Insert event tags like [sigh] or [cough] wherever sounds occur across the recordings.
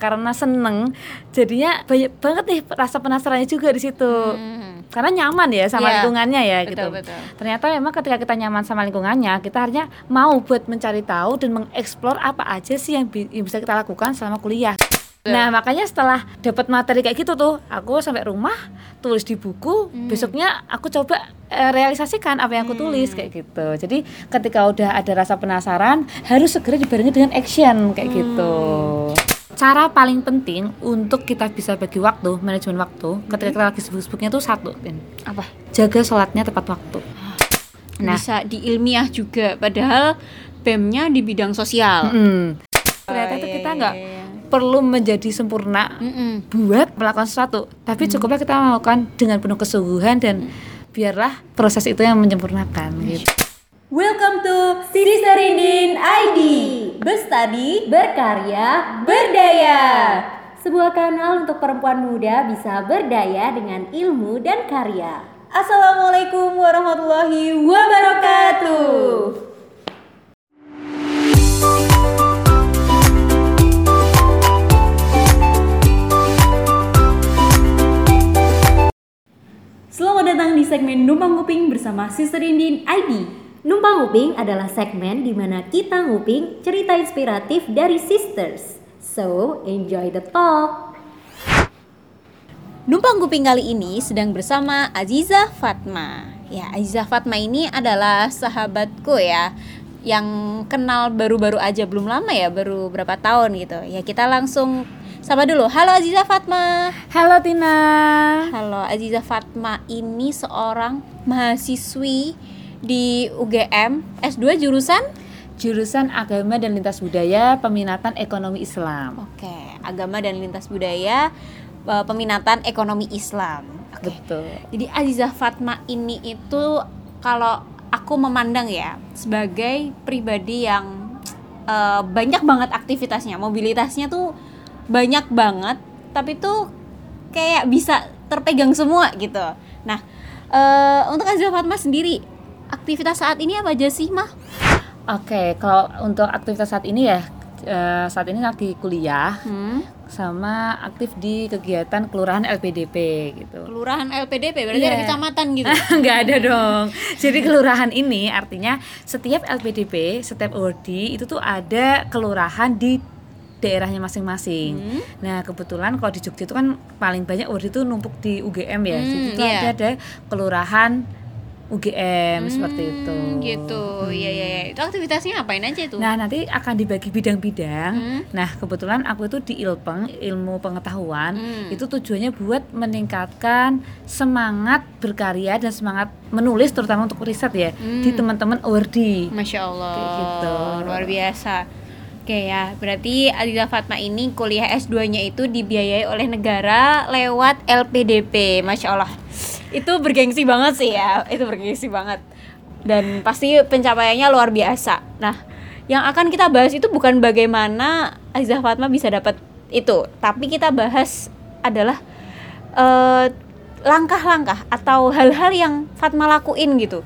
karena seneng jadinya banyak banget nih rasa penasarannya juga di situ. Hmm. karena nyaman ya sama Iya, lingkungannya ya betul, gitu. betul. ternyata memang ketika kita nyaman sama lingkungannya kita akhirnya mau buat mencari tahu dan mengeksplor apa aja sih yang, bi- yang bisa kita lakukan selama kuliah. Nah makanya setelah dapat materi kayak gitu tuh aku sampai rumah tulis di buku Hmm. besoknya aku coba eh, realisasikan apa yang aku tulis kayak gitu. Jadi ketika udah ada rasa penasaran harus segera dibarengi dengan action kayak gitu cara paling penting untuk kita bisa bagi waktu manajemen waktu ketika kita lagi sibuk-sibuknya tuh satu Tin. Apa? jaga sholatnya tepat waktu Nah. Bisa diilmiah juga padahal BEM-nya di bidang sosial. Mm. ternyata itu iya, kita iya, nggak iya. perlu menjadi sempurna Mm-mm. buat melakukan sesuatu tapi cukuplah kita melakukan dengan penuh kesungguhan dan biarlah proses itu yang menyempurnakan gitu Welcome to Siri Serindin ID Bestadi, berkarya, berdaya. Sebuah kanal untuk perempuan muda bisa berdaya dengan ilmu dan karya. Assalamualaikum warahmatullahi wabarakatuh. Selamat datang di segmen Numpang Nguping bersama Sister Indin ID. Numpang Nguping adalah segmen di mana kita nguping cerita inspiratif dari sisters. So, enjoy the talk. Numpang kuping kali ini sedang bersama Aziza Fatma. Ya, Aziza Fatma ini adalah sahabatku ya yang kenal baru-baru aja belum lama ya, baru berapa tahun gitu. Ya, kita langsung sapa dulu. Halo Aziza Fatma. halo Tina Halo Aziza Fatma ini seorang mahasiswi di UGM S2 jurusan jurusan agama dan lintas budaya peminatan ekonomi Islam Oke, agama dan lintas budaya eh, peminatan ekonomi Islam. Oke. betul Jadi Aziza Fatma ini itu kalau aku memandang ya sebagai pribadi yang eh, banyak banget aktivitasnya, mobilitasnya tuh banyak banget, tapi tuh kayak bisa terpegang semua gitu. Nah, eh, untuk Aziza Fatma sendiri aktivitas saat ini apa aja sih, Mah? oke kalau untuk aktivitas saat ini ya eh, saat ini lagi kuliah Hmm? sama aktif di kegiatan kelurahan LPDP gitu Kelurahan LPDP berarti Iya. ada kecamatan gitu. [laughs] nggak ada dong. Jadi kelurahan ini artinya setiap LPDP, setiap ORD itu tuh ada kelurahan di daerahnya masing-masing. Hmm. Nah kebetulan kalau di Jogja itu kan paling banyak ORD itu numpuk di UGM ya. Hmm, Jadi itu iya. ada, ada kelurahan UGM seperti itu. Hmm, Gitu. Iya iya iya. Itu aktivitasnya ngapain aja tuh? Nah nanti akan dibagi bidang-bidang. Hmm. Nah kebetulan aku itu di Ilpeng ilmu pengetahuan Hmm. itu tujuannya buat meningkatkan semangat berkarya dan semangat menulis terutama untuk riset ya di Hmm. teman-teman ORD. Masya Allah. Kayak gitu. Luar biasa. Oke ya, berarti Aziza Fatma ini kuliah S2-nya itu dibiayai oleh negara lewat LPDP. Masya Allah. Itu bergengsi banget sih ya. Itu bergengsi banget. Dan pasti pencapaiannya luar biasa. Nah, yang akan kita bahas itu bukan bagaimana Aziza Fatma bisa dapat itu, tapi kita bahas adalah eh, langkah-langkah atau hal-hal yang Fatma lakuin gitu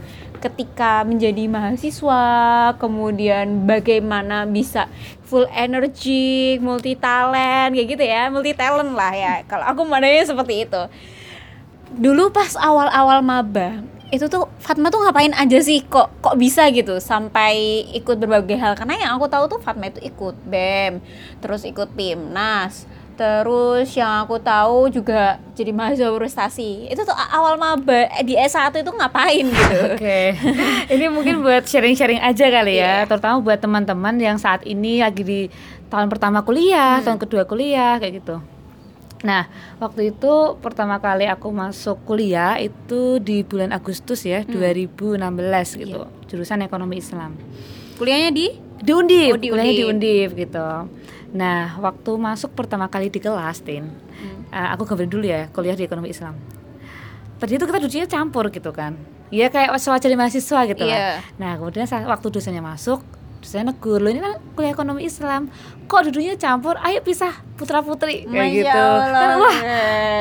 ketika menjadi mahasiswa kemudian bagaimana bisa full energy multi talent kayak gitu ya multi talent lah ya kalau aku mandangnya seperti itu dulu pas awal-awal maba itu tuh Fatma tuh ngapain aja sih kok kok bisa gitu sampai ikut berbagai hal karena yang aku tahu tuh Fatma itu ikut BEM terus ikut PIMNAS terus yang aku tahu juga jadi mahasiswa prestasi itu tuh awal maba eh, di S1 itu ngapain gitu [laughs] Oke, ini mungkin buat sharing-sharing aja kali ya, Iya. terutama buat teman-teman yang saat ini lagi di tahun pertama kuliah, Hmm. tahun kedua kuliah kayak gitu. Nah, waktu itu pertama kali aku masuk kuliah itu di bulan Agustus ya, Hmm. 2016 gitu, Iya. jurusan ekonomi Islam. kuliahnya di Di Undip, Oh, di kuliahnya di Undip. Undip gitu. Nah, waktu masuk pertama kali di kelas, Tin, Hmm. eh, aku gambarin dulu ya, kuliah di ekonomi Islam. Tadi itu kita duduknya campur gitu kan. Ya kayak sewajarnya mahasiswa gitu Iya. lah. Nah, kemudian saat waktu dosennya masuk, dosennya negur, lo ini kan kuliah ekonomi Islam, kok duduknya campur? Ayo pisah putra putri kayak Masya gitu. Allah. Kan, wah,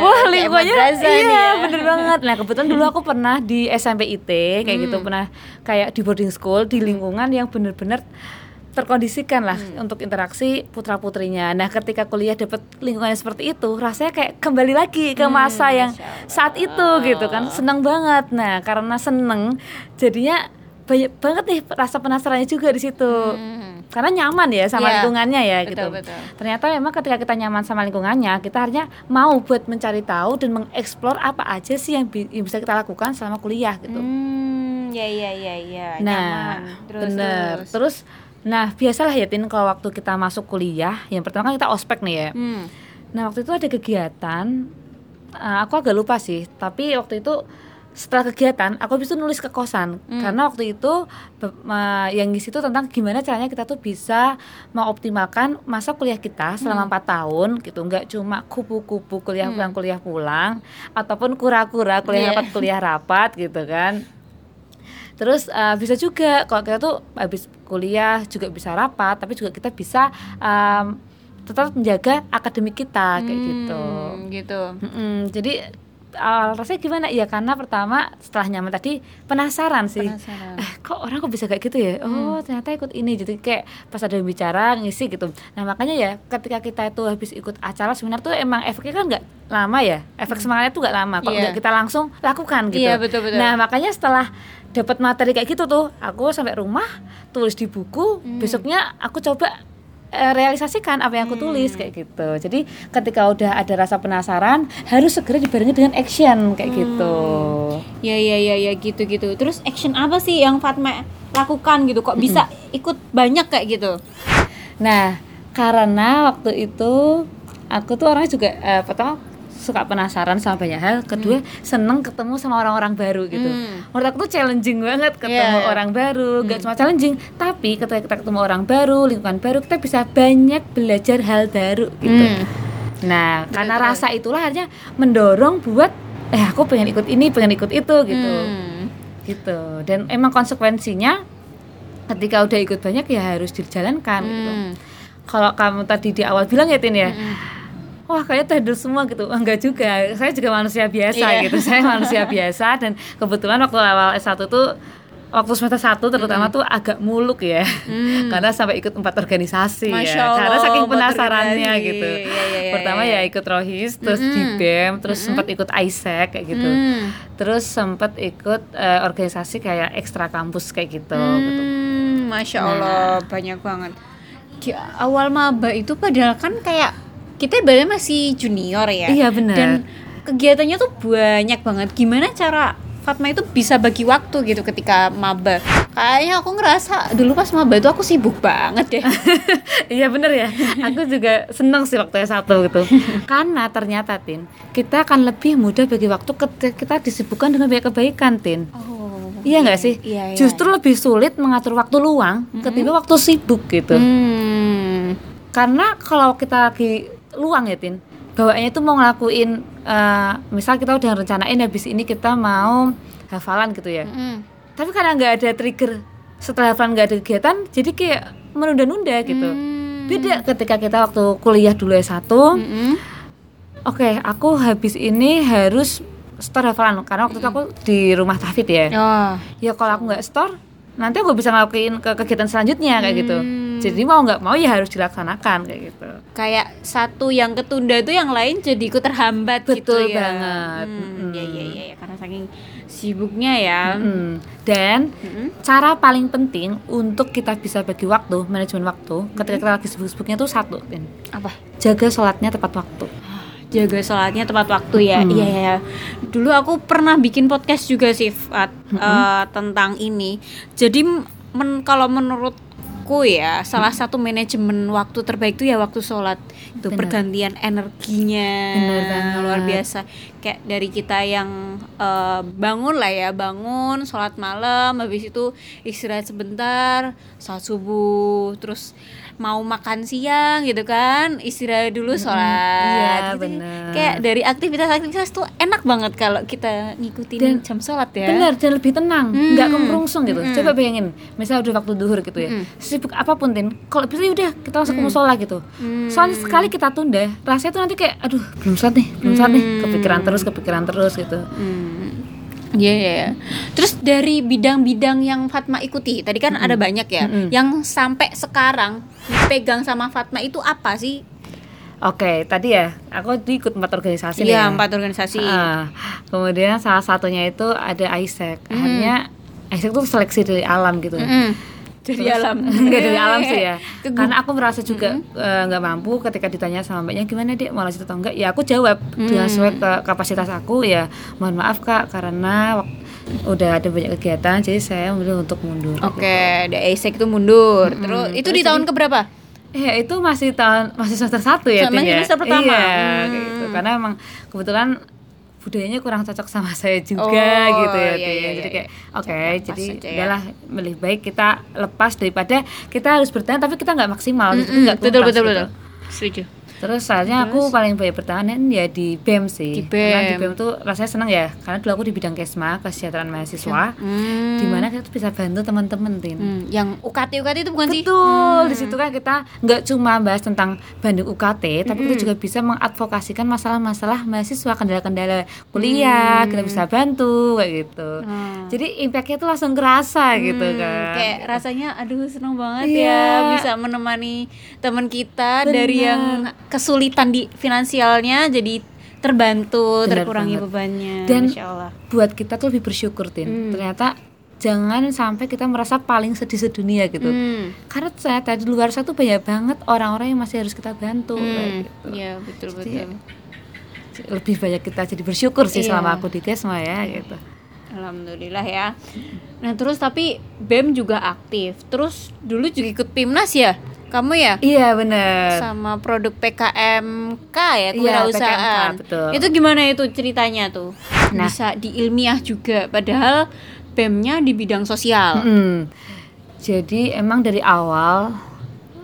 wah lingkungannya nih iya ya. bener banget. Nah kebetulan dulu aku pernah di SMP IT kayak gitu Hmm. pernah kayak di boarding school di lingkungan yang bener-bener terkondisikan lah untuk interaksi putra putrinya. Nah, ketika kuliah dapat lingkungan seperti itu, rasanya kayak kembali lagi ke masa yang saat itu gitu kan, seneng banget. Nah, karena seneng, jadinya banyak banget nih rasa penasarannya juga di situ. Hmm. Karena nyaman ya sama Iya, lingkungannya ya betul, gitu. betul. Ternyata memang ketika kita nyaman sama lingkungannya, kita akhirnya mau buat mencari tahu dan mengeksplor apa aja sih yang, bi- yang bisa kita lakukan selama kuliah gitu. Hmm, ya ya ya ya. Nah, nyaman. Terus, bener. terus. Terus, nah biasalah ya Tin kalau waktu kita masuk kuliah, yang pertama kan kita ospek nih ya. Hmm. Nah waktu itu ada kegiatan, eh, aku agak lupa sih, tapi waktu itu setelah kegiatan aku habis itu nulis ke kosan. Karena waktu itu yang di situ tentang gimana caranya kita tuh bisa mengoptimalkan masa kuliah kita selama empat tahun gitu. Nggak cuma kupu-kupu kuliah pulang kuliah pulang ataupun kura-kura kuliah Iya. rapat kuliah rapat gitu kan. Terus eh, bisa juga kalau kita tuh habis kuliah juga bisa rapat, tapi juga kita bisa em, tetap menjaga akademik kita kayak gitu. Hmm, gitu. Mm-mm, jadi awal rasanya gimana? Ya karena pertama setelah nyaman tadi penasaran sih. Penasaran. Eh, kok orang kok bisa kayak gitu ya? Oh, ternyata ikut ini. Jadi kayak pas ada yang bicara ngisi gitu. Nah, makanya ya ketika kita itu habis ikut acara seminar tuh emang efeknya kan nggak lama ya. Efek semangatnya tuh nggak lama. Kalau nggak kita langsung lakukan gitu. Iya, betul, betul. Nah, makanya setelah dapat materi kayak gitu tuh, aku sampai rumah tulis di buku. Hmm. Besoknya aku coba realisasikan apa yang aku tulis kayak gitu. Jadi ketika udah ada rasa penasaran, harus segera dibarengi dengan action kayak gitu. Ya ya ya ya gitu gitu. Terus action apa sih yang Fatma lakukan gitu? Kok bisa ikut banyak kayak gitu? Nah, karena waktu itu aku tuh orangnya juga eh, pertama suka penasaran sama banyak hal, kedua seneng ketemu sama orang-orang baru gitu. Hmm. Menurut aku tuh challenging banget ketemu Iya, iya. orang baru, gak cuma challenging, tapi ketika kita ketemu orang baru, lingkungan baru, kita bisa banyak belajar hal baru gitu. Hmm. Nah, karena rasa itulah akhirnya mendorong buat eh aku pengen ikut ini, pengen ikut itu gitu. Hmm. Gitu. Dan emang konsekuensinya ketika udah ikut banyak ya harus dijalankan gitu. Hmm. Kalau kamu tadi di awal bilang ya Tin ya. Wah kayaknya tahdul semua gitu. Enggak juga, saya juga manusia biasa Iya. gitu. Saya manusia [laughs] biasa dan kebetulan waktu awal S1 tuh Waktu semester 1 terutama tuh agak muluk ya. [laughs] Karena sampai ikut empat organisasi Masya ya Karena saking penasarannya gitu. Iya, iya, iya, Pertama iya. ya ikut Rohis, terus di BEM, terus sempat ikut ISEC kayak gitu. Hmm. Terus sempat ikut eh, organisasi kayak ekstra kampus kayak gitu, gitu. Hmm, Masya Allah, banyak banget. Di awal maba itu padahal kan kayak kita ibaratnya masih junior ya. Iya, benar. Dan kegiatannya tuh banyak banget. Gimana cara Fatma itu bisa bagi waktu gitu ketika maba? Kayaknya aku ngerasa dulu pas maba itu aku sibuk banget ya. [laughs] Iya bener ya, aku juga seneng sih waktu S1 gitu [laughs] Karena ternyata Tin, kita akan lebih mudah bagi waktu ketika kita disibukkan dengan banyak kebaikan Tin Oh. Iya nggak sih? Iya, iya. Justru lebih sulit mengatur waktu luang ketimbang waktu sibuk gitu Hmm. Karena kalau kita lagi luang ya Tin Bawaannya itu mau ngelakuin, eh, misal kita udah rencanain habis ini kita mau hafalan gitu ya Hmm. Tapi karena nggak ada trigger setelah hafalan nggak ada kegiatan, jadi kayak menunda-nunda gitu Hmm. Beda ketika kita waktu kuliah dulu S1 Mm-mm. Oke, aku habis ini harus store hafalan Karena waktu itu aku di rumah tahfidz ya Oh. Ya kalau aku nggak store Nanti aku bisa ngelakuin ke kegiatan selanjutnya kayak gitu Hmm. Jadi mau nggak mau ya harus dilaksanakan kayak gitu kayak satu yang ketunda itu yang lain jadi ikut terhambat Betul gitu ya. banget. Hmm, Mm-mm. ya, ya ya karena saking sibuknya ya. Mm. Dan Mm-mm. cara paling penting untuk kita bisa bagi waktu, manajemen waktu Ketika kita lagi sibuk-sibuknya tuh satu Tin. Apa? Jaga sholatnya tepat waktu Jaga sholatnya tepat waktu ya. Hmm. Iya ya, ya. Dulu aku pernah bikin podcast juga sih Fat, eh, tentang ini. Jadi men- kalau menurutku ya salah satu manajemen waktu terbaik itu ya waktu sholat. Itu Benar. pergantian energinya banget. luar biasa. Kayak dari kita yang eh, bangun lah ya, bangun sholat malam, habis itu istirahat sebentar, sholat subuh, terus mau makan siang gitu kan, istirahat dulu sholat. Iya, gitu. benar. Kayak dari aktivitas-aktivitas tuh enak banget kalau kita ngikutin Dan jam sholat ya. Benar dan lebih tenang, Hmm. nggak kemrungsung gitu. Hmm. Coba bayangin, misal udah waktu duhur gitu ya, Hmm. sibuk apa pun tin, kalau bisa udah kita langsung ke musola gitu. Hmm. Soalnya sekali kita tunda, rasanya tuh nanti kayak, aduh belum sholat nih, belum sholat nih, Hmm. kepikiran terus, kepikiran terus gitu. Hmm. Iya, iya, iya. Terus dari bidang-bidang yang Fatma ikuti, tadi kan ada banyak ya. Mm-mm. Yang sampai sekarang dipegang sama Fatma itu apa sih? Oke, tadi ya aku tuh ikut empat organisasi Iya, ya. empat organisasi. Ah, kemudian salah satunya itu ada ISEC. Hmm. Akhirnya ISEC tuh seleksi dari alam gitu. Mm-mm. Dari Terus- alam. Enggak dari alam sih ya. [laughs] Karena aku merasa juga eh, nggak mampu ketika ditanya sama mbaknya gimana dek mau lanjut atau enggak. Ya aku jawab dengan Hmm. sesuai ke kapasitas aku ya. Mohon maaf kak karena udah ada banyak kegiatan jadi saya memilih untuk mundur. Oke, dari ASEC itu mundur. Mm-mm. Terus itu Terus di tahun keberapa? Eh itu masih tahun masih semester satu ya ya? semester pertama. Iya, Hmm. gitu. Karena emang kebetulan budayanya kurang cocok sama [laughs] saya juga Oh, gitu ya. iya, iya, jadi iya. kayak oke, jadi aja ya. lebih baik kita lepas daripada kita harus bertahan tapi kita nggak maksimal, itu Mm-mm, nggak betul betul gitu. betul. Setuju. Terus soalnya aku paling banyak bertahan ya di BEM sih. Di Karena di BEM. BEM tuh rasanya seneng ya, karena dulu aku di bidang kesma kesejahteraan mahasiswa, Hmm. di mana kita tuh bisa bantu teman-teman tin. Hmm, yang UKT UKT itu bukan sih? Betul, Hmm. di situ kan kita nggak cuma bahas tentang banding UKT, tapi kita juga bisa mengadvokasikan masalah-masalah mahasiswa, kendala-kendala kuliah, kita bisa bantu kayak gitu. Hmm. Jadi impactnya tuh langsung kerasa gitu Hmm, kan. Kayak rasanya aduh seneng banget Iya. ya bisa menemani teman kita dari Benar. yang kesulitan di finansialnya jadi terbantu, Benar terkurangi banget. bebannya. Dan-. Buat kita tuh lebih bersyukur tin. Hmm. Ternyata jangan sampai kita merasa paling sedih sedunia gitu. Hmm. Karena ternyata di luar sana tuh banyak banget orang-orang yang masih harus kita bantu kayak Hmm. gitu. Iya betul Jadi, betul. Lebih banyak kita jadi bersyukur sih Iya. selama aku di Kesma ya gitu. Alhamdulillah ya. Nah terus tapi BEM juga aktif. Terus dulu juga ikut PIMNAS ya? Kamu ya? Iya bener. Sama produk PKMK ya Iya, kewirausahaan. PKMK, betul. Itu gimana itu ceritanya tuh? Nah. Bisa diilmiah juga padahal BEM-nya di bidang sosial. Mm. Jadi emang dari awal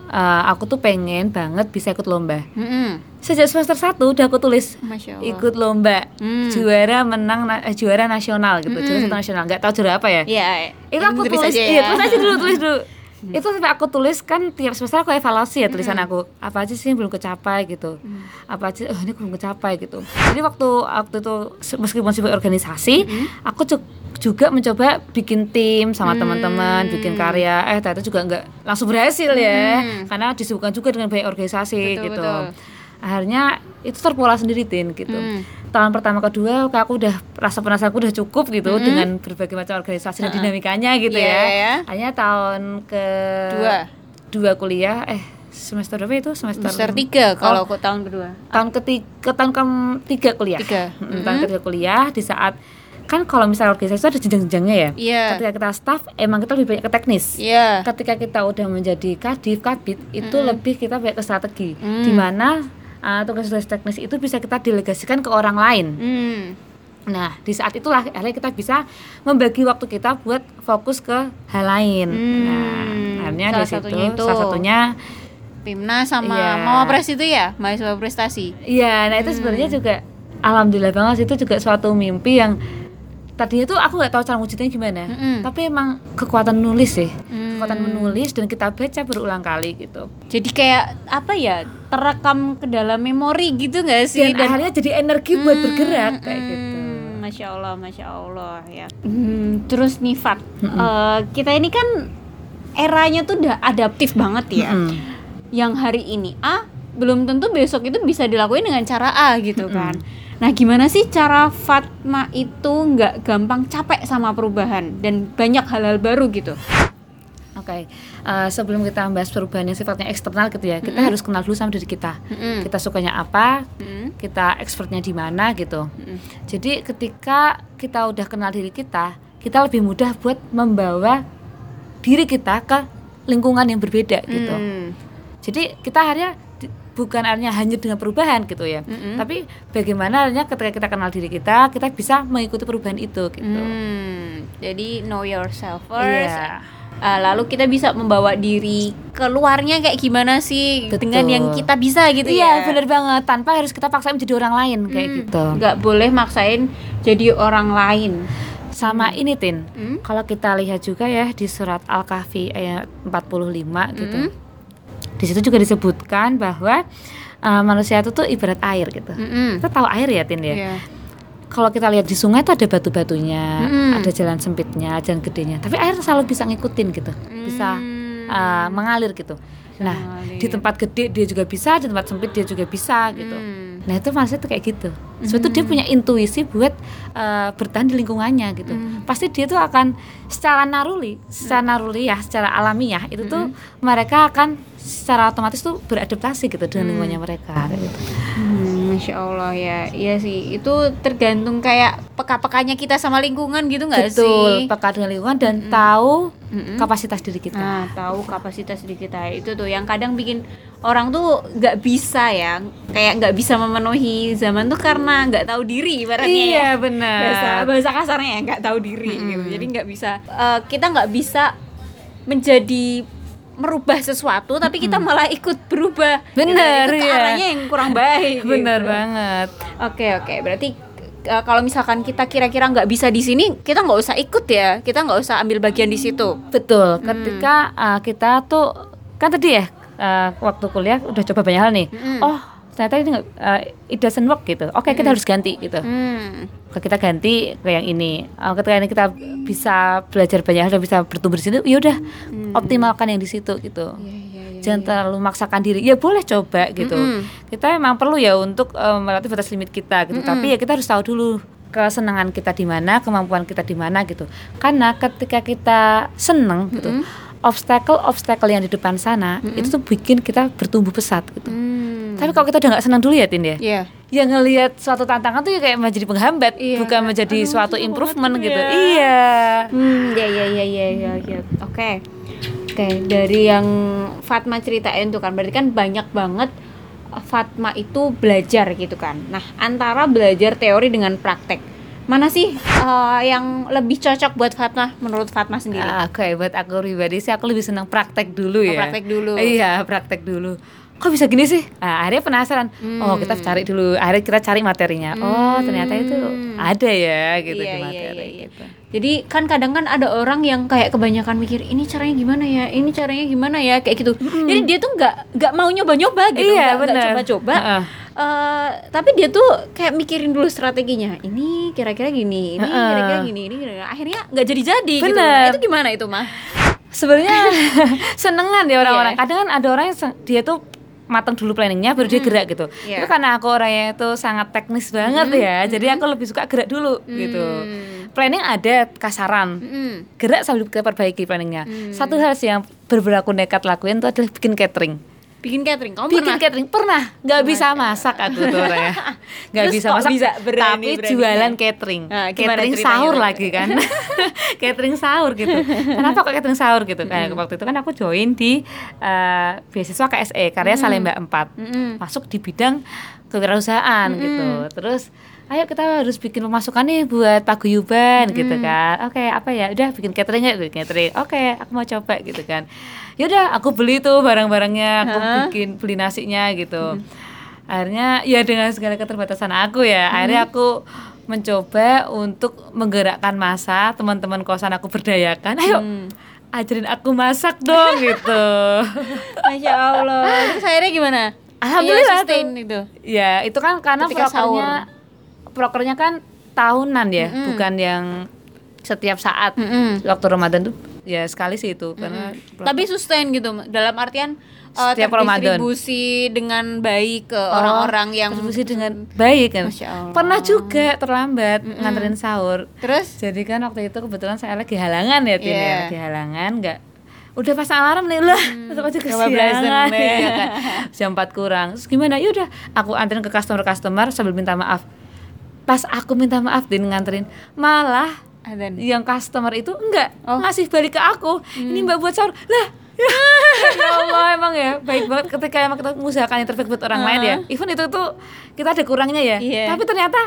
uh, aku tuh pengen banget bisa ikut lomba. Mm-mm. Sejak semester 1 udah aku tulis ikut lomba Hmm. juara menang na- eh, juara nasional gitu juara satu nasional nggak tahu juara apa ya Iya. itu aku tulis iya ya. tulis aja dulu tulis dulu itu sampai aku tulis kan tiap semester aku evaluasi ya tulisan aku. Apa aja sih yang belum kecapai gitu. Apa aja oh ini belum kecapai gitu. Jadi waktu waktu itu meskipun sebagai organisasi aku cu- juga mencoba bikin tim sama teman-teman bikin karya. Eh ternyata juga nggak langsung berhasil ya. Karena disibukkan juga dengan banyak organisasi Betul, gitu. betul. Akhirnya itu terpola sendiri tin gitu Hmm. tahun pertama kedua kayak aku udah rasa penasaran aku udah cukup gitu dengan berbagai macam organisasi dan dinamikanya gitu Iya, ya iya. akhirnya tahun ke Dua. dua kuliah eh semester berapa itu semester Semester tiga kalau Oh, tahun kedua. tahun ketiga tahun ketiga kuliah Tiga. Mm, tahun ketiga kuliah di saat kan kalau misalnya organisasi itu ada jenjang-jenjangnya ya Iya. ketika kita staff emang kita lebih banyak ke teknis Iya. ketika kita udah menjadi kadif kabit itu lebih kita banyak ke strategi Mm. di mana uh, tugas-tugas teknis itu bisa kita delegasikan ke orang lain Hmm. nah di saat itulah akhirnya kita bisa membagi waktu kita buat fokus ke hal lain Hmm. nah akhirnya Salah dari situ satunya itu. salah satunya Pimna sama Iya. Mawapres itu ya, mahasiswa prestasi. iya nah itu sebenarnya juga alhamdulillah banget itu juga suatu mimpi yang tadinya tuh aku nggak tahu cara wujudnya gimana Mm-mm. tapi emang kekuatan nulis sih Hmm. kekuatan menulis dan kita baca berulang kali gitu Jadi kayak apa ya, terekam ke dalam memori gitu nggak sih? dan, akhirnya jadi energi buat bergerak kayak Hmm, gitu Masya Allah, masya Allah ya. Hmm, terus nih Fat, eh, kita ini kan eranya tuh udah adaptif banget ya. Mm. Yang hari ini A, belum tentu besok itu bisa dilakuin dengan cara A gitu kan. Nah gimana sih cara Fatma itu nggak gampang capek sama perubahan dan banyak hal-hal baru gitu? Oke, eh, sebelum kita bahas perubahan yang sifatnya eksternal gitu ya, kita harus kenal dulu sama diri kita. Mm-mm. Kita sukanya apa, Mm-mm. kita expertnya di mana gitu. Mm-mm. Jadi ketika kita udah kenal diri kita, kita lebih mudah buat membawa diri kita ke lingkungan yang berbeda gitu. Mm. Jadi kita akhirnya bukan artinya hanya dengan perubahan gitu ya, Mm-mm. tapi bagaimana artinya ketika kita kenal diri kita, kita bisa mengikuti perubahan itu gitu. Hmm, jadi know yourself first. Iya. Ah, lalu kita bisa membawa diri keluarnya kayak gimana sih Betul. dengan yang kita bisa gitu Iya, ya. bener banget. Tanpa harus kita paksain menjadi orang lain kayak Hmm, gitu. Nggak boleh maksain jadi orang lain. Sama ini Tin. Hmm? Kalau kita lihat juga ya di surat Al-Kahfi ayat 45 gitu. Hmm. Di situ juga disebutkan bahwa uh, manusia itu tuh ibarat air gitu. Mm-mm. Kita tahu air ya Tin ya. Iya. kalau kita lihat di sungai itu ada batu-batunya, Mm-mm. ada jalan sempitnya, jalan gedenya. Tapi air selalu bisa ngikutin gitu, bisa Hmm. uh, mengalir gitu. Nah, mengalir. di tempat gede dia juga bisa, di tempat sempit dia juga bisa gitu. Hmm. Nah itu maksudnya tuh kayak gitu. Sebetulnya tuh dia punya intuisi buat uh, bertahan di lingkungannya gitu. Hmm. Pasti dia tuh akan secara naruli, secara naruli ya, secara alamiah itu tuh mereka akan secara otomatis tuh beradaptasi gitu dengan lingkungannya mereka. Gitu. Hmm, Masya Allah ya, iya sih. Itu tergantung kayak peka-pekanya kita sama lingkungan gitu nggak sih? Betul, peka dengan lingkungan dan tahu Mm-mm. kapasitas diri kita. Nah, tahu kapasitas diri kita itu tuh yang kadang bikin orang tuh nggak bisa ya, kayak nggak bisa memenuhi zaman tuh karena nggak tahu diri ibaratnya ya. Iya benar. bahasa bahasa kasarnya ya nggak tahu diri gitu jadi nggak bisa eh, kita nggak bisa menjadi merubah sesuatu tapi kita malah ikut berubah Gitu. Bener, itu ke iya. arahnya yang kurang baik [laughs] Benar gitu. banget. oke oke berarti eh, kalau misalkan kita kira-kira nggak bisa di sini kita nggak usah ikut ya kita nggak usah ambil bagian di situ Betul. Ketika uh, kita tuh kan tadi ya uh, waktu kuliah udah coba banyak hal nih. Mm-mm. Oh ternyata ini uh, it doesn't work gitu. Oke kita harus ganti gitu. hmm. Oke, kita ganti ke yang ini. Oh, ketika ini kita bisa belajar banyak hal dan bisa bertumbuh di situ, ya udah optimalkan yang di situ gitu. Iya, iya, iya, Jangan terlalu memaksakan diri. Ya boleh coba gitu. Mm-mm. Kita emang perlu ya untuk um, melatih batas limit kita gitu. Tapi ya kita harus tahu dulu kesenangan kita di mana, kemampuan kita di mana gitu. Karena ketika kita seneng gitu, obstacle-obstacle yang di depan sana itu tuh bikin kita bertumbuh pesat gitu. Hmm. Tapi kalau kita udah nggak senang dulu ya Tin ya, Iya. yang ngelihat suatu tantangan tuh ya kayak menjadi penghambat Iya. bukan menjadi Aduh, suatu improvement gitu ya. iya Hmm, ya ya ya ya ya, ya. Oke. Oke, dari yang Fatma ceritain tuh kan berarti kan banyak banget Fatma itu belajar gitu kan. Nah, antara belajar teori dengan praktek. Mana sih uh, yang lebih cocok buat Fatma menurut Fatma sendiri? Ah, oke buat aku pribadi sih aku lebih senang praktek dulu ya. praktek dulu. iya praktek dulu. Kok bisa gini sih? Nah, akhirnya penasaran. Oh kita cari dulu akhirnya kita cari materinya. Oh ternyata itu ada ya gitu Iya, di iya, materi iya, iya. gitu Jadi kan kadang kan ada orang yang kayak kebanyakan mikir ini caranya gimana ya, ini caranya gimana ya kayak gitu. Jadi dia tuh nggak nggak mau nyoba-nyoba gitu, Iya, nggak coba-coba. Heeh. Eh, tapi dia tuh kayak mikirin dulu strateginya. Ini kira-kira gini, ini kira-kira gini, ini kira-kira. Akhirnya nggak jadi-jadi gitu. Nah, itu gimana itu mah? sebenarnya [laughs] senengan ya orang-orang Iya. kadang kan ada orang yang dia tuh matang dulu planningnya baru dia gerak gitu. Iya. itu karena aku orangnya itu sangat teknis banget ya. Jadi aku lebih suka gerak dulu gitu. Hmm. planning ada kasaran. Mm-mm. gerak sambil kita perbaiki planningnya. Satu hal sih yang berbeda aku nekat lakuin itu adalah bikin catering Bikin catering. Kamu bikin pernah? catering. Pernah. Nggak bisa masak aku tuh orangnya [laughs] nggak bisa masak bisa berani- tapi beraninya? jualan catering. Nah, catering sahur Mbak? lagi kan. [laughs] [laughs] Catering sahur gitu. Kenapa kok catering sahur gitu? Kayak waktu itu kan aku join di eh, beasiswa KSE karya Salemba 4 Mm-mm. masuk di bidang kewirausahaan gitu. Terus ayo kita harus bikin pemasukan nih buat paguyuban gitu kan. Oke apa ya? Udah bikin catering ya bikin catering. Oke aku mau coba gitu kan. Yaudah aku beli tuh barang-barangnya aku bikin beli nasinya gitu. Akhirnya ya dengan segala keterbatasan aku ya akhirnya aku mencoba untuk menggerakkan masa teman-teman kosan aku berdayakan. Ayo ajarin aku masak dong gitu. [laughs] Masya Allah. Terus akhirnya gimana? Alhamdulillah Iya, sustain tuh. itu. Ya, itu kan karena Ketika prokernya kan tahunan ya, bukan yang setiap saat. Mm-mm. Waktu Ramadan tuh ya sekali sih itu karena Tapi sustain gitu dalam artian uh, Setiap Ramadan. terdistribusi dengan baik ke orang-orang yang distribusi dengan baik kan. Masya Allah. Pernah juga terlambat nganterin sahur. terus Jadi kan waktu itu kebetulan saya lagi halangan ya, Tin, ya. Iya. lagi halangan nggak udah pasang alarm nih lah tetap aja kesiangan iya [laughs] kan. jam 4 kurang terus gimana yaudah aku anterin ke customer customer sambil minta maaf pas aku minta maaf din nganterin malah Adan. yang customer itu enggak Oh. ngasih balik ke aku ini mbak buat sahur lah [laughs] ya Allah emang ya baik banget ketika emang kita mengusahakan yang terbaik buat orang lain ya even itu tuh kita ada kurangnya ya Iya. tapi ternyata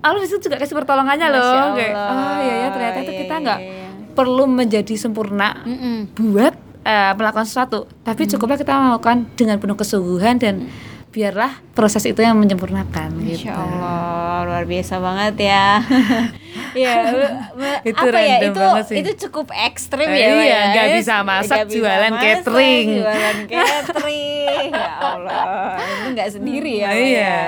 Allah itu juga kasih pertolongannya loh Kayak, oh iya ya ternyata itu Iya, kita iya, nggak iya. perlu menjadi sempurna Mm-mm. buat eh, melakukan sesuatu tapi Mm. cukuplah kita melakukan dengan penuh kesungguhan dan biarlah proses itu yang menyempurnakan Masya gitu. Allah luar biasa banget ya [laughs] [laughs] ya me- Itu apa ya itu sih. itu cukup ekstrim Eh, ya iya, ya. nggak bisa masak, bisa jualan masak, catering. jualan catering ya Allah itu nggak sendiri ya iya. ya.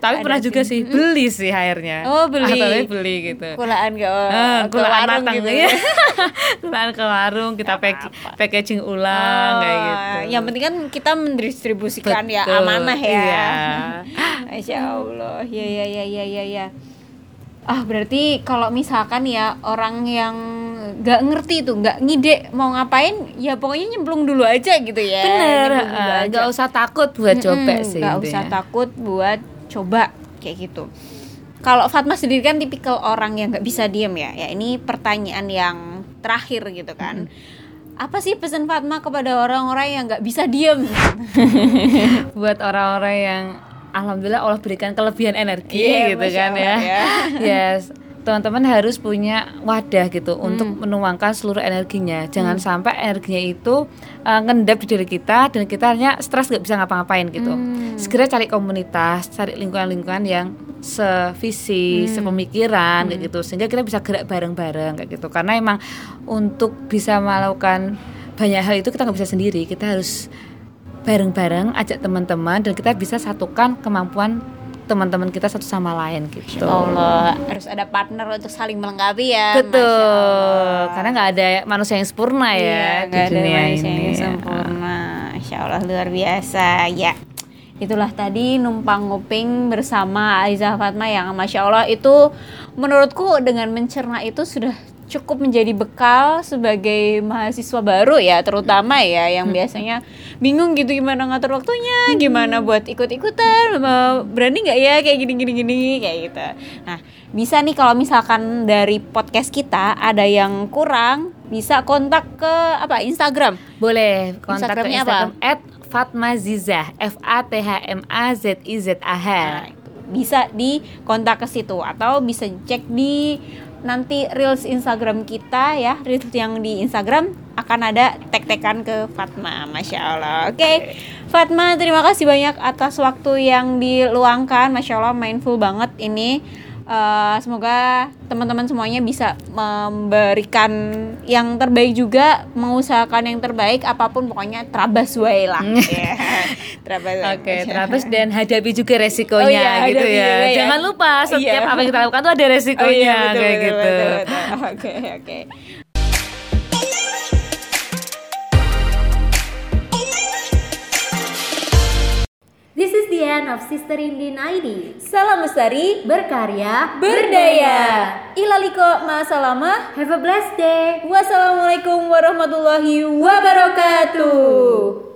Tapi Ada pernah juga sih. beli sih akhirnya. Oh, beli. Atau beli gitu. kulaan ke, Ah, ke kulaan matang gitu ya. [laughs] [laughs] kulaan ke warung kita pack, packaging ulang kayak Oh, gitu. Yang penting kan kita mendistribusikan ya Betul, amanah ya. iya. Masya Allah. Ya ya ya ya ya ya. Ah berarti kalau misalkan ya orang yang nggak ngerti tuh nggak ngide mau ngapain ya pokoknya nyemplung dulu aja gitu ya. Bener, aja. nggak usah takut buat coba Mm-mm, sih. nggak usah takut buat coba kayak gitu. Kalau Fatma sendiri kan tipikal orang yang nggak bisa diem ya. Ya ini pertanyaan yang terakhir gitu kan. Apa sih pesan Fatma kepada orang-orang yang nggak bisa diem? [laughs] buat orang-orang yang alhamdulillah Allah berikan kelebihan energi Iya, gitu kan ya. Allah ya. [laughs] yes. Teman-teman harus punya wadah gitu Hmm. untuk menuangkan seluruh energinya. Jangan sampai energinya itu uh, ngendap di diri kita dan kita hanya stres nggak bisa ngapa-ngapain gitu. Hmm. Segera cari komunitas, cari lingkungan-lingkungan yang sevisi, Hmm. sepemikiran kayak gitu sehingga kita bisa gerak bareng-bareng kayak gitu. Karena emang untuk bisa melakukan banyak hal itu kita nggak bisa sendiri. Kita harus bareng-bareng ajak teman-teman dan kita bisa satukan kemampuan teman-teman kita satu sama lain gitu. Allah harus ada partner untuk saling melengkapi ya. Betul. Karena nggak ada manusia yang sempurna ya Iya, di ada dunia manusia ini. yang sempurna. Insya Allah luar biasa ya. Itulah tadi numpang nguping bersama Aiza Fatma yang Masya Allah itu menurutku dengan mencerna itu sudah cukup menjadi bekal sebagai mahasiswa baru ya terutama ya yang biasanya bingung gitu gimana ngatur waktunya gimana buat ikut-ikutan berani nggak ya kayak gini gini gini kayak gitu. Nah bisa nih kalau misalkan dari podcast kita ada yang kurang bisa kontak ke apa Instagram? Boleh kontak ke Instagramnya apa? Instagram at Fatma Zizah F A T H M A Z I Z A H. Nah, bisa di kontak ke situ atau bisa cek di nanti reels Instagram kita ya reels yang di Instagram akan ada tag-tagan ke Fatma Masya Allah. Oke. Fatma terima kasih banyak atas waktu yang diluangkan. Masya Allah mindful banget ini Eh, semoga teman-teman semuanya bisa memberikan yang terbaik juga mengusahakan yang terbaik apa pun pokoknya terabas wae lah [laughs] ya. terabas. Oke, terus dan hadapi juga resikonya Oh iya, gitu ya. juga ya. Jangan lupa setiap Iya. apa yang kita lakukan tuh ada resikonya Oh iya, betul, kayak betul, gitu. Oke, oke. This is the end of Sister Indin ID. Salam lestari, Berkarya, berdaya. Ilaliko ma'asalama. Have a blessed day. Wassalamualaikum warahmatullahi wabarakatuh.